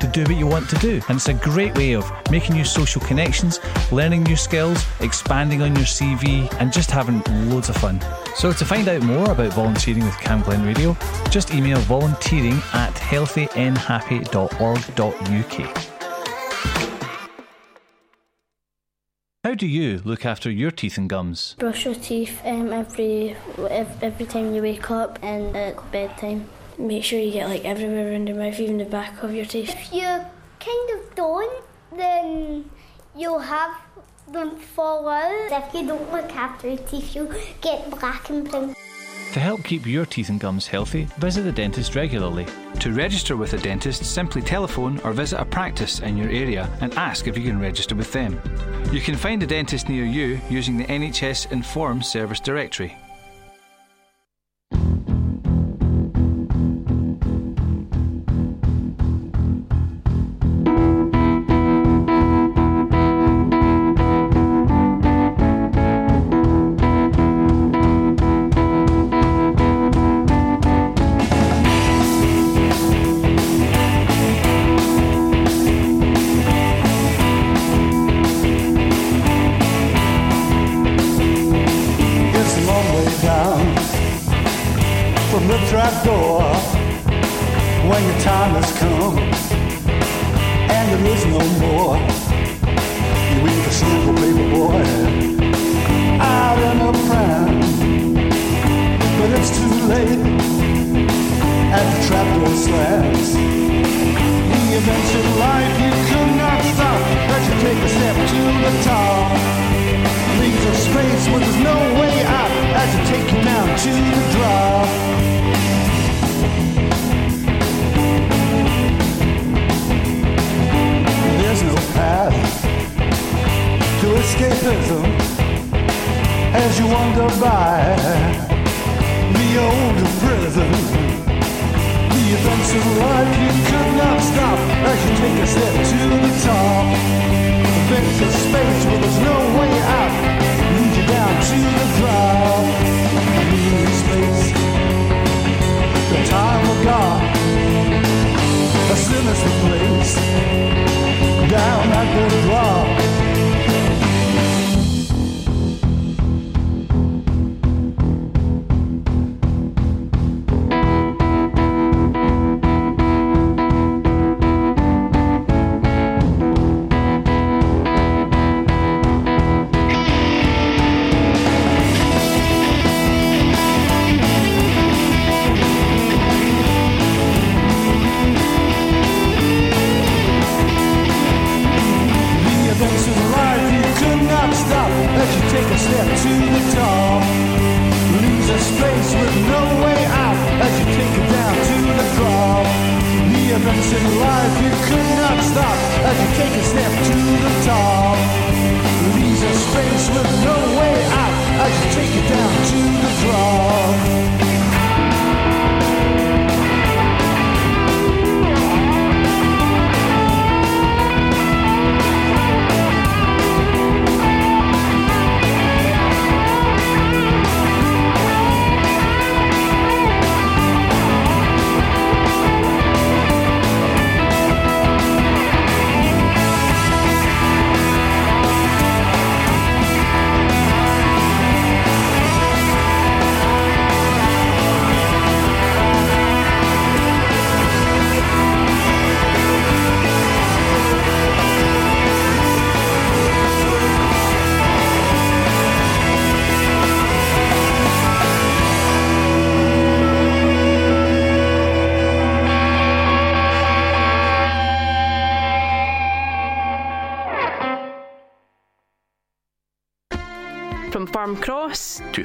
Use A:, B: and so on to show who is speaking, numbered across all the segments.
A: to do what you want to do. And it's a great way of making new social connections, learning new skills, expanding on your CV, and just having loads of fun. So to find out more about volunteering with Cam Glen Radio, just email volunteering at healthynhappy.org.uk. How do you look after your teeth and gums?
B: Brush your teeth um, every every time you wake up and at bedtime. Make sure you get like everywhere around your mouth, even the back of your teeth.
C: If you kind of don't, then you'll have them fall out. If you don't look after your teeth, you'll get black and brown.
A: To help keep your teeth and gums healthy, visit the dentist regularly. To register with a dentist, simply telephone or visit a practice in your area and ask if you can register with them. You can find a dentist near you using the NHS Inform service directory.
D: Is no more. You ain't a simple paper boy out in the prime, but it's too late as the trap door slams. The events in life you could not stop, but you take a step to the top leaves a space where there's no way out as you take you down to the drop. Escapism as you wander by the old prison. The events of life you could not stop as you take a step to the top. There's a space where there's no way out. Lead you down to the. I mean space. The time of God. A sinister place. Down at the drop.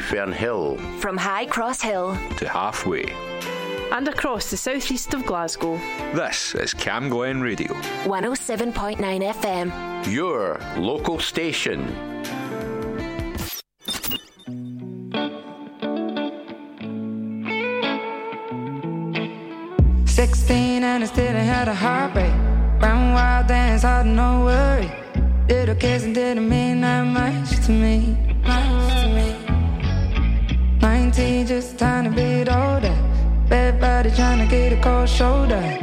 D: Fern Hill.
E: From
F: High Cross Hill
G: to halfway.
E: And across the southeast of Glasgow.
G: This is Cam Glen Radio.
F: 107.9 FM.
G: Your local station.
H: Sixteen and I still had a heartbreak. Brown wild dance, hard no worry. Little kids and didn't mean that much to me see just a tiny bit older. Bad body trying to get a cold shoulder.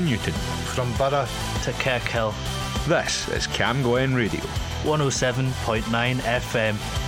G: Newton.
A: From Borough to Kirkhill.
G: This is Cam Glen Radio.
A: 107.9 FM.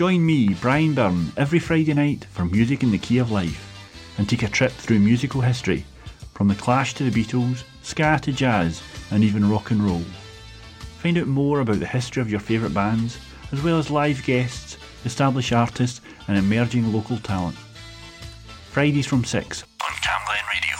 I: Join me, Brian Byrne, every Friday night for Music in the Key of Life and take a trip through musical history from the Clash to the Beatles, ska to jazz, and even rock and roll. Find out more about the history of your favourite bands, as well as live guests, established artists, and emerging local talent. Fridays from 6
G: on Cam Glen Radio.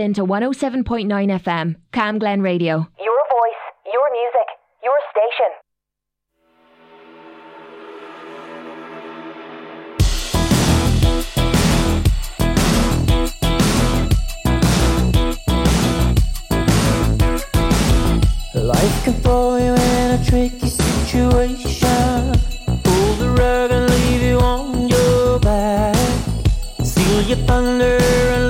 J: in to 107.9 FM, Cam Glen Radio.
K: Your voice, your music, your station.
L: Life can throw you in a tricky situation. Pull the rug and leave you on your back. Seal your thunder and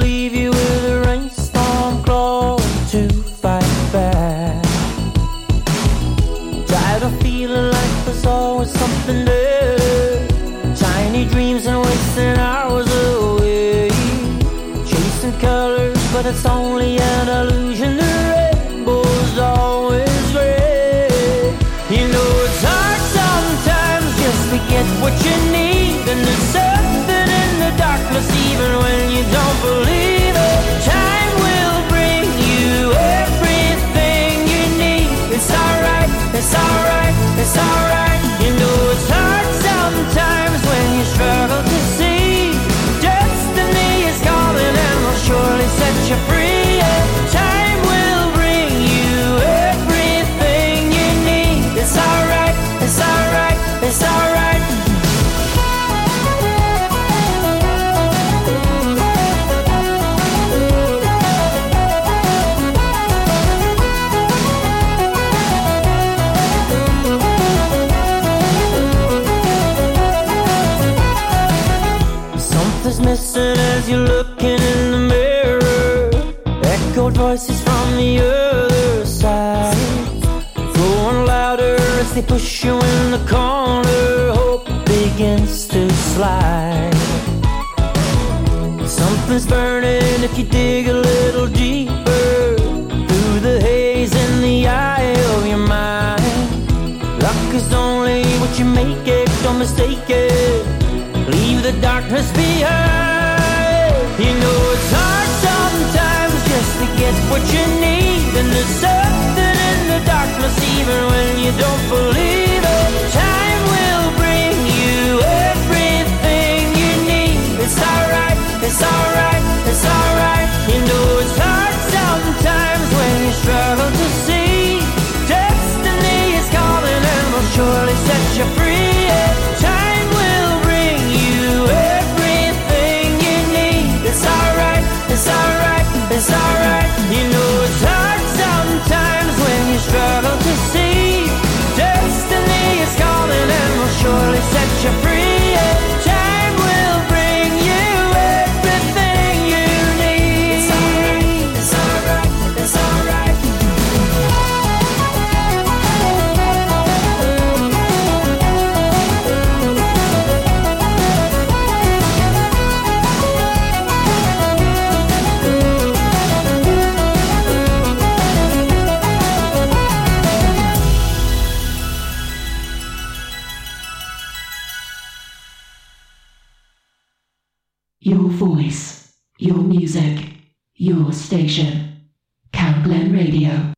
L: Your
M: station. Cam Glen Radio.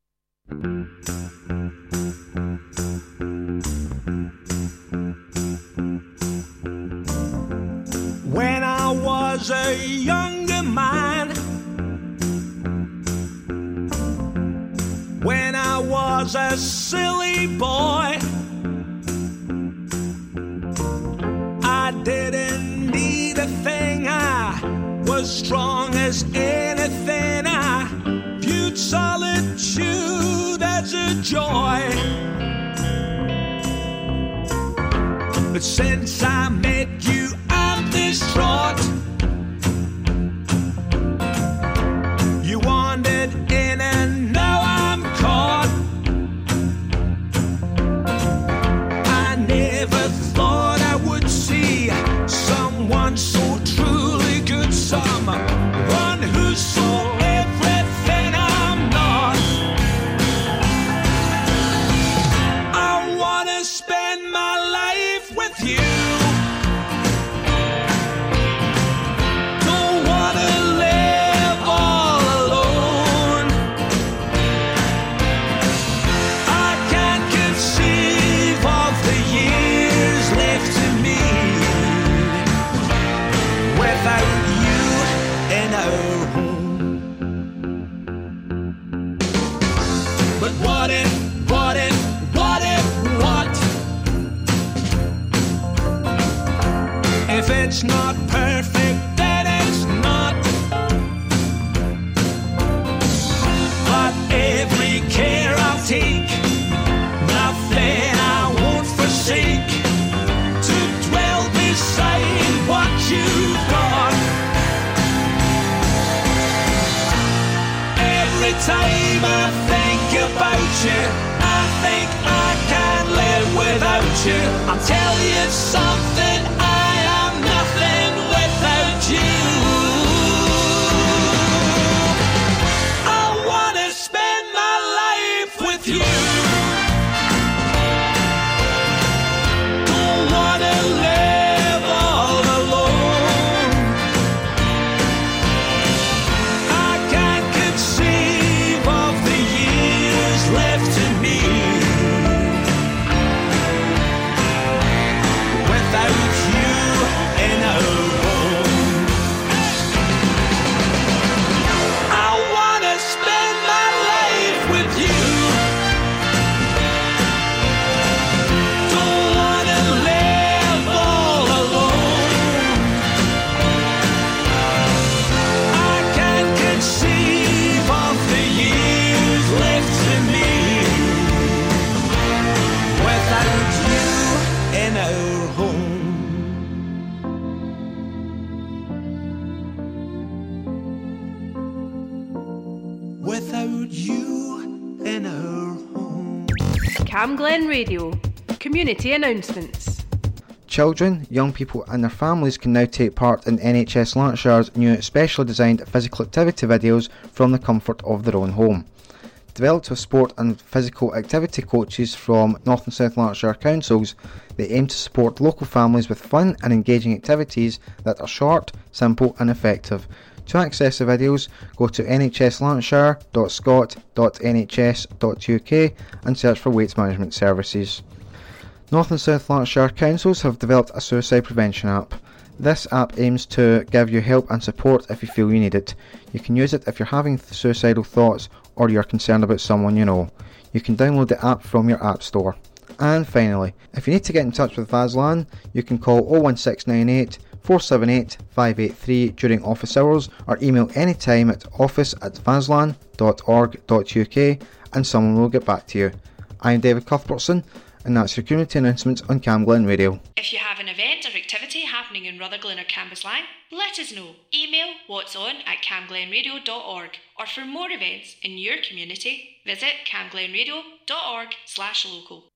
N: since I
O: Without you in our home.
E: Cam Glen Radio. Community announcements.
P: Children, young people, and their families can now take part in NHS Lanarkshire's new specially designed physical activity videos from the comfort of their own home. Developed with sport and physical activity coaches from North and South Lanarkshire councils, they aim to support local families with fun and engaging activities that are short, simple, and effective. To access the videos, go to nhslanarkshire.scot.nhs.uk and search for Weight management services. North and South Lanarkshire councils have developed a suicide prevention app. This app aims to give you help and support if you feel you need it. You can use it if you're having suicidal thoughts or you're concerned about someone you know. You can download the app from your app store. And finally, if you need to get in touch with Vaslan, you can call 01698 478 583 during office hours or email anytime at office at vaslan.org.uk and someone will get back to you. I'm David Cuthbertson and that's your community announcements on Cam Glen Radio.
Q: If you have an event or activity happening in Rutherglen or Cambuslang, let us know. Email what's on at camglenradio.org or for more events in your community, visit camglenradio.org slash local.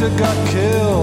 R: sister got
S: killed.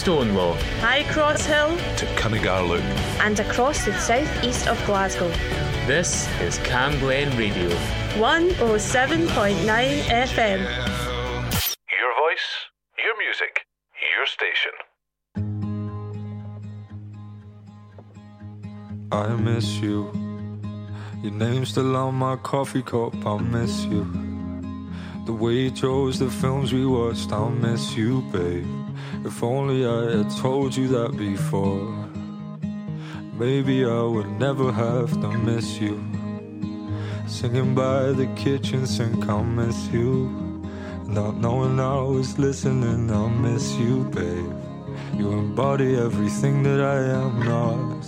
S: Stonelaw,
R: High Cross Hill
T: to Cuningar Loop,
R: and across the southeast of Glasgow.
S: This is Cam Glen Radio.
R: 107.9 FM.
T: Your voice, your music, your station.
U: I miss you. Your name's still on my coffee cup, I miss you. The way you chose the films we watched, I miss you, babe. If only I had told you that before. Maybe I would never have to miss you. Singing by the kitchen sink, I miss you. Not knowing I was listening, I'll miss you, babe. You embody everything that I am not.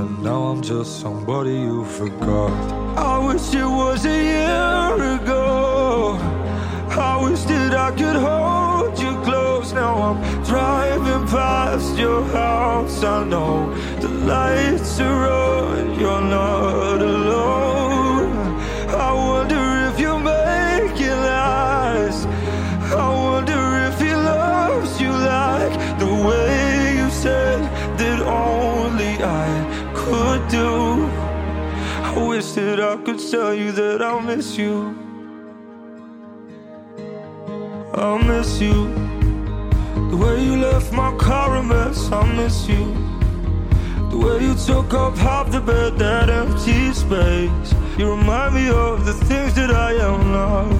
U: And now I'm just somebody you forgot. I wish it was a year ago. I wish that I could hold. Now I'm driving past your house. I know the lights are on. You're not alone. I wonder if you make it last. I wonder if he loves you like the way you said that only I could do. I wish that I could tell you that I'll miss you. I'll miss you. The way you left my car a mess, I miss you. The way you took up half the bed, that empty space. You remind me of the things that I am not.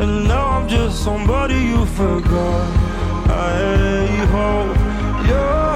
U: And now I'm just somebody you forgot. I hope you're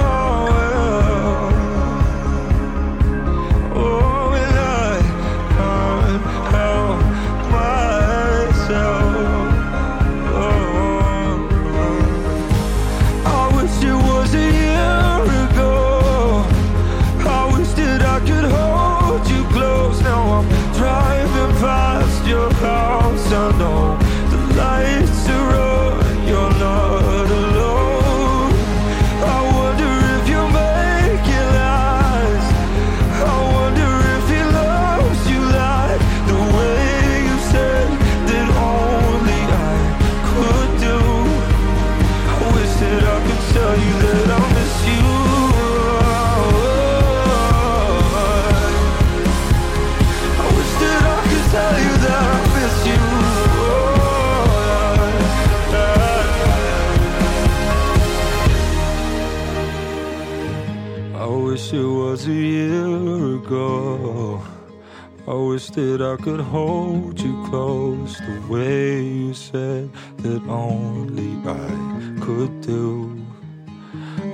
U: wish that I could hold you close the way you said that only I could do.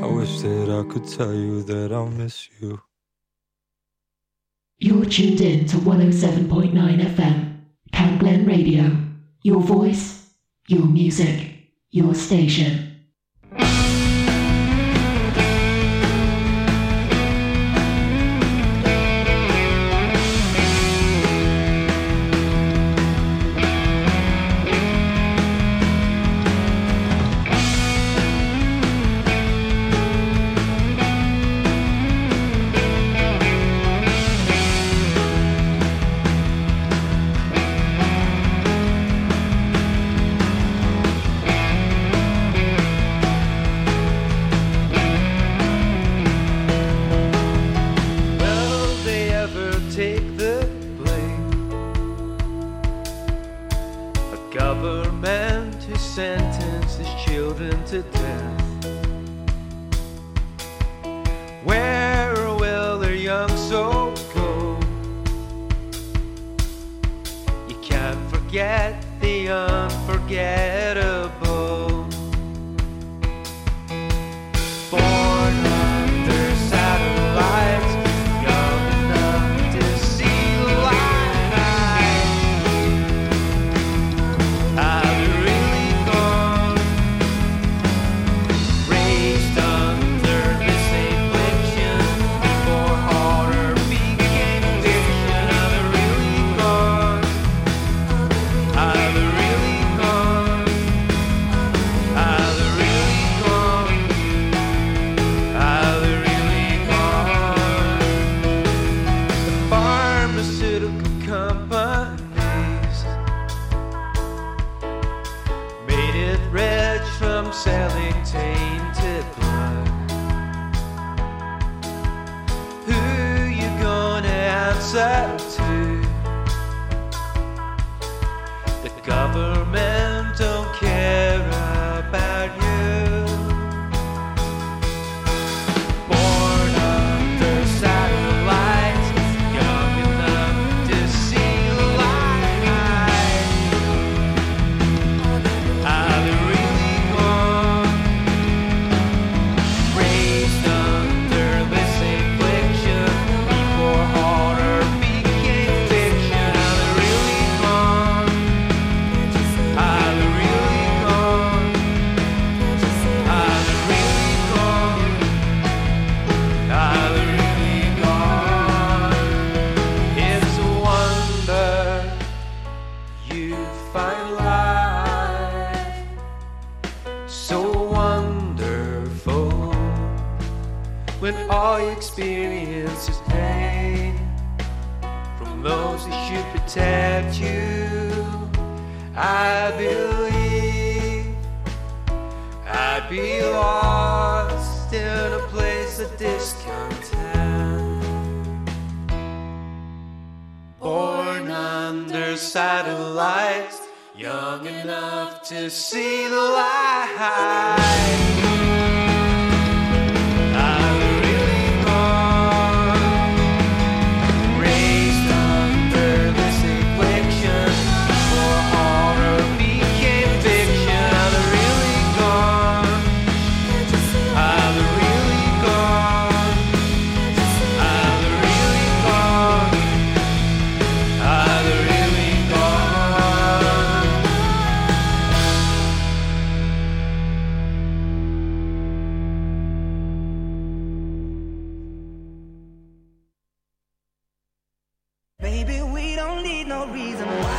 U: I wish that I could tell you that I'll miss you.
V: You're tuned in to 107.9 FM, Cam Glen Radio. Your voice, your music, your station.
W: satellites, young enough to see
V: the light.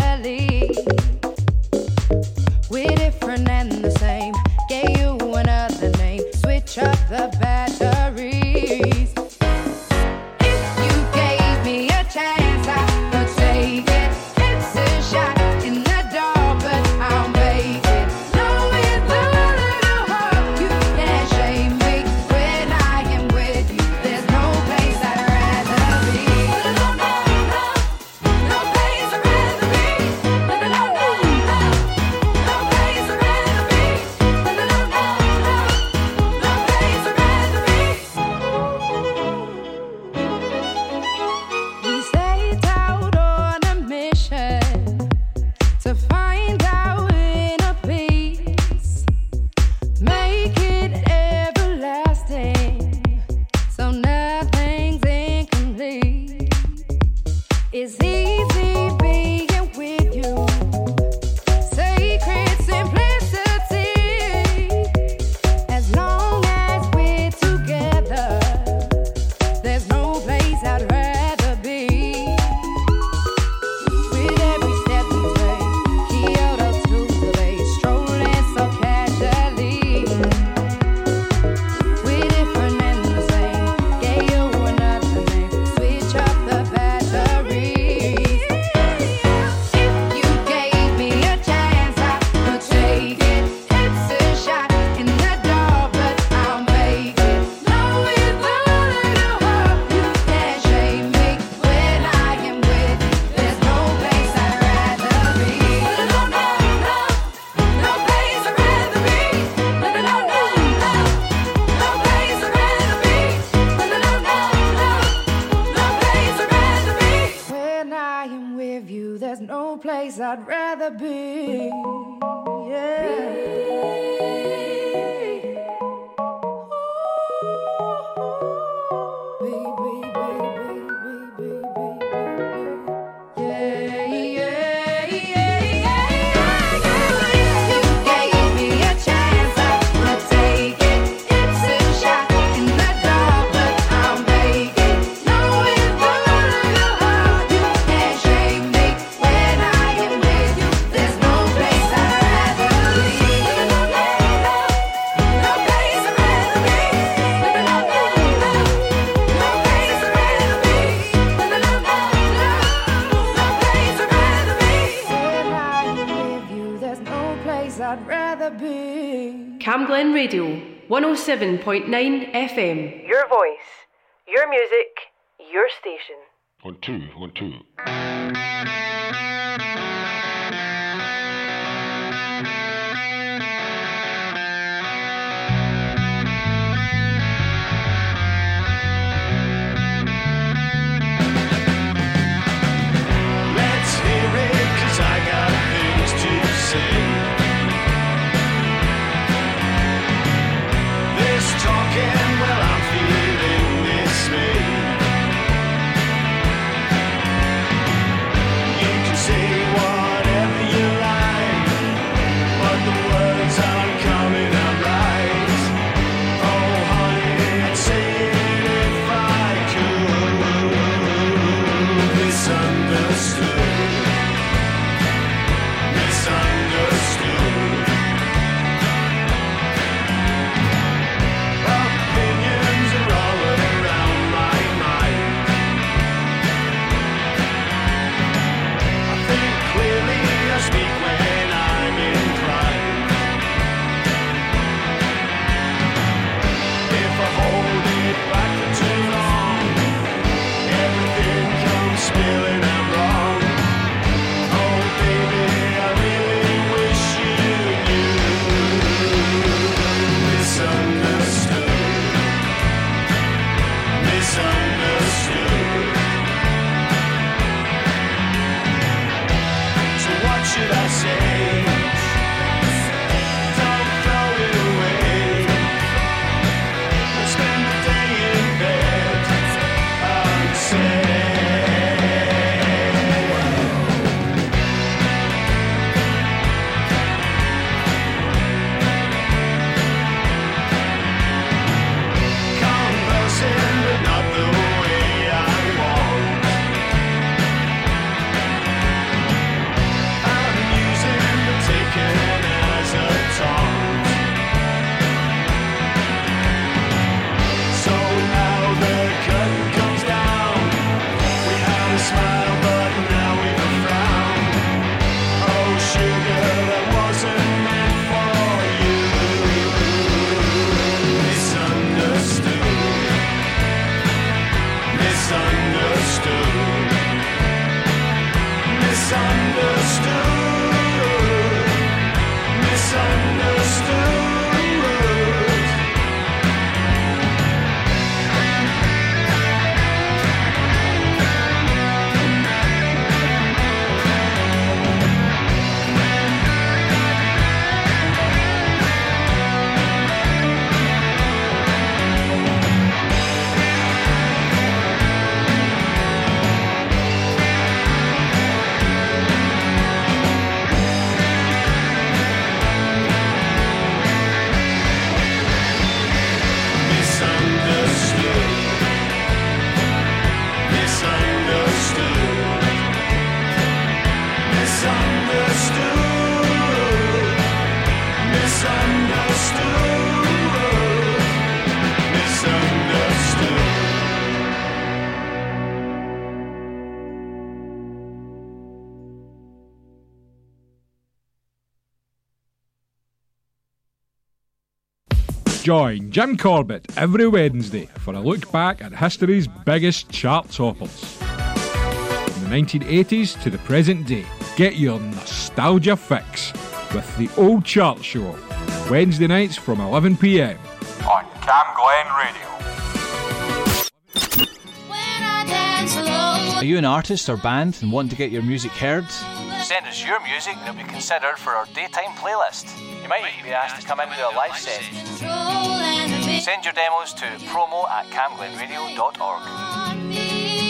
H: barely. No place I'd rather be. Yeah.
E: Camglen Radio, 107.9 FM.
R: Your voice, your music, your station.
T: One, two, one, two.
X: Join Jim Corbett every Wednesday for a look back at history's biggest chart toppers. From the 1980s to the present day, get your nostalgia fix with the Old Chart Show, Wednesday nights from 11pm.
G: On Cam Glen Radio.
A: Are you an artist or band and want to get your music heard?
L: send us your music, it'll be considered for our daytime playlist. You might even be asked to come into a live set. Send your demos to promo at camglenradio.org.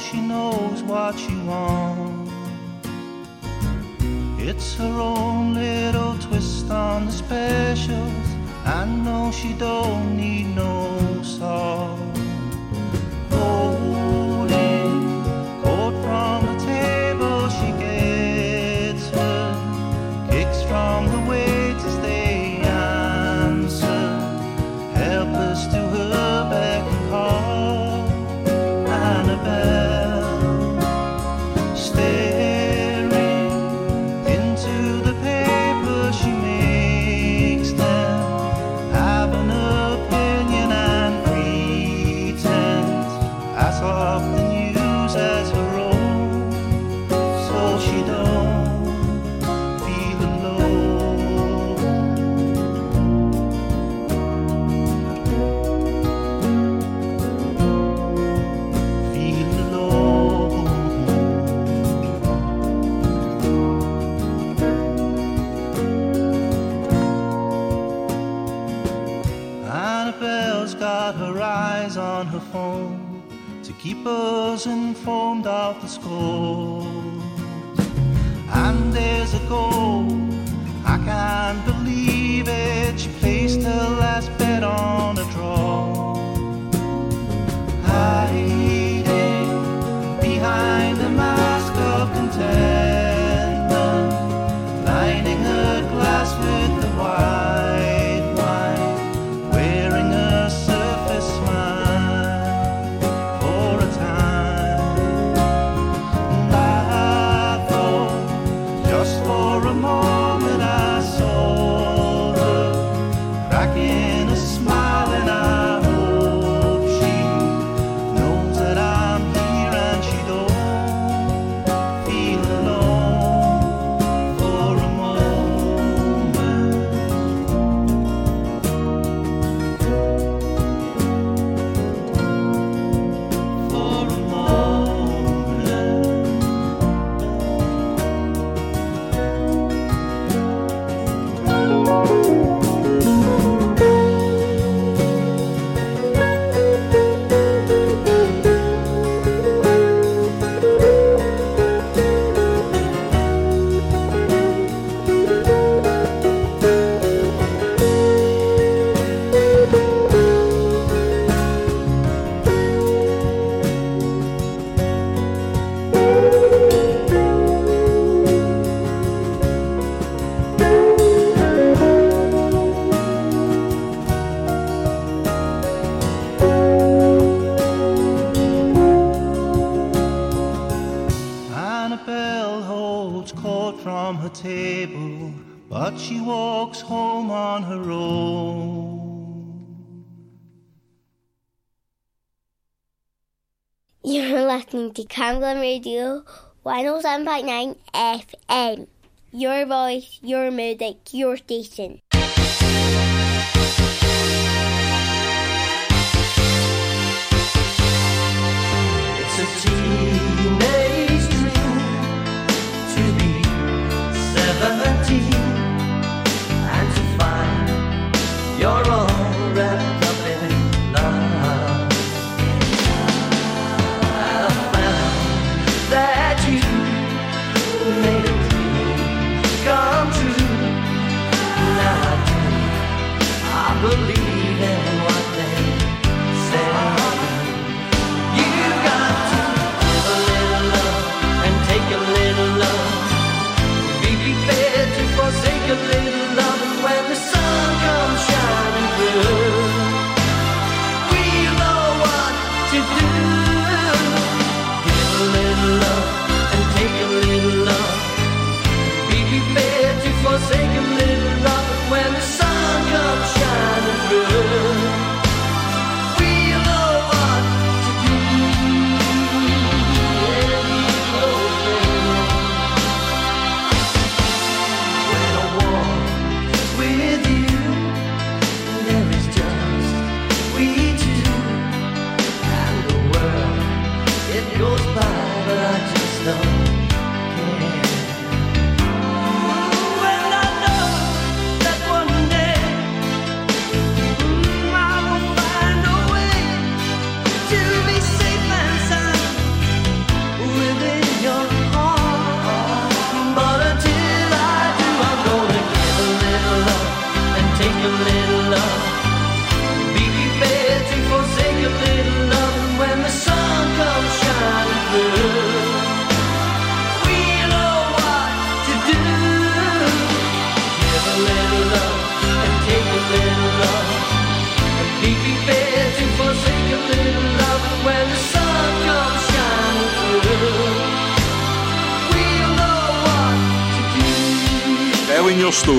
Y: she knows what she wants. It's her own little twist on the specials. I know she don't need no sauce.
L: keepers informed of the scores. And there's a goal, I can't believe it, she placed a.
Y: last. Radio 107.9 FM. Your voice, your music, your station.
L: It's a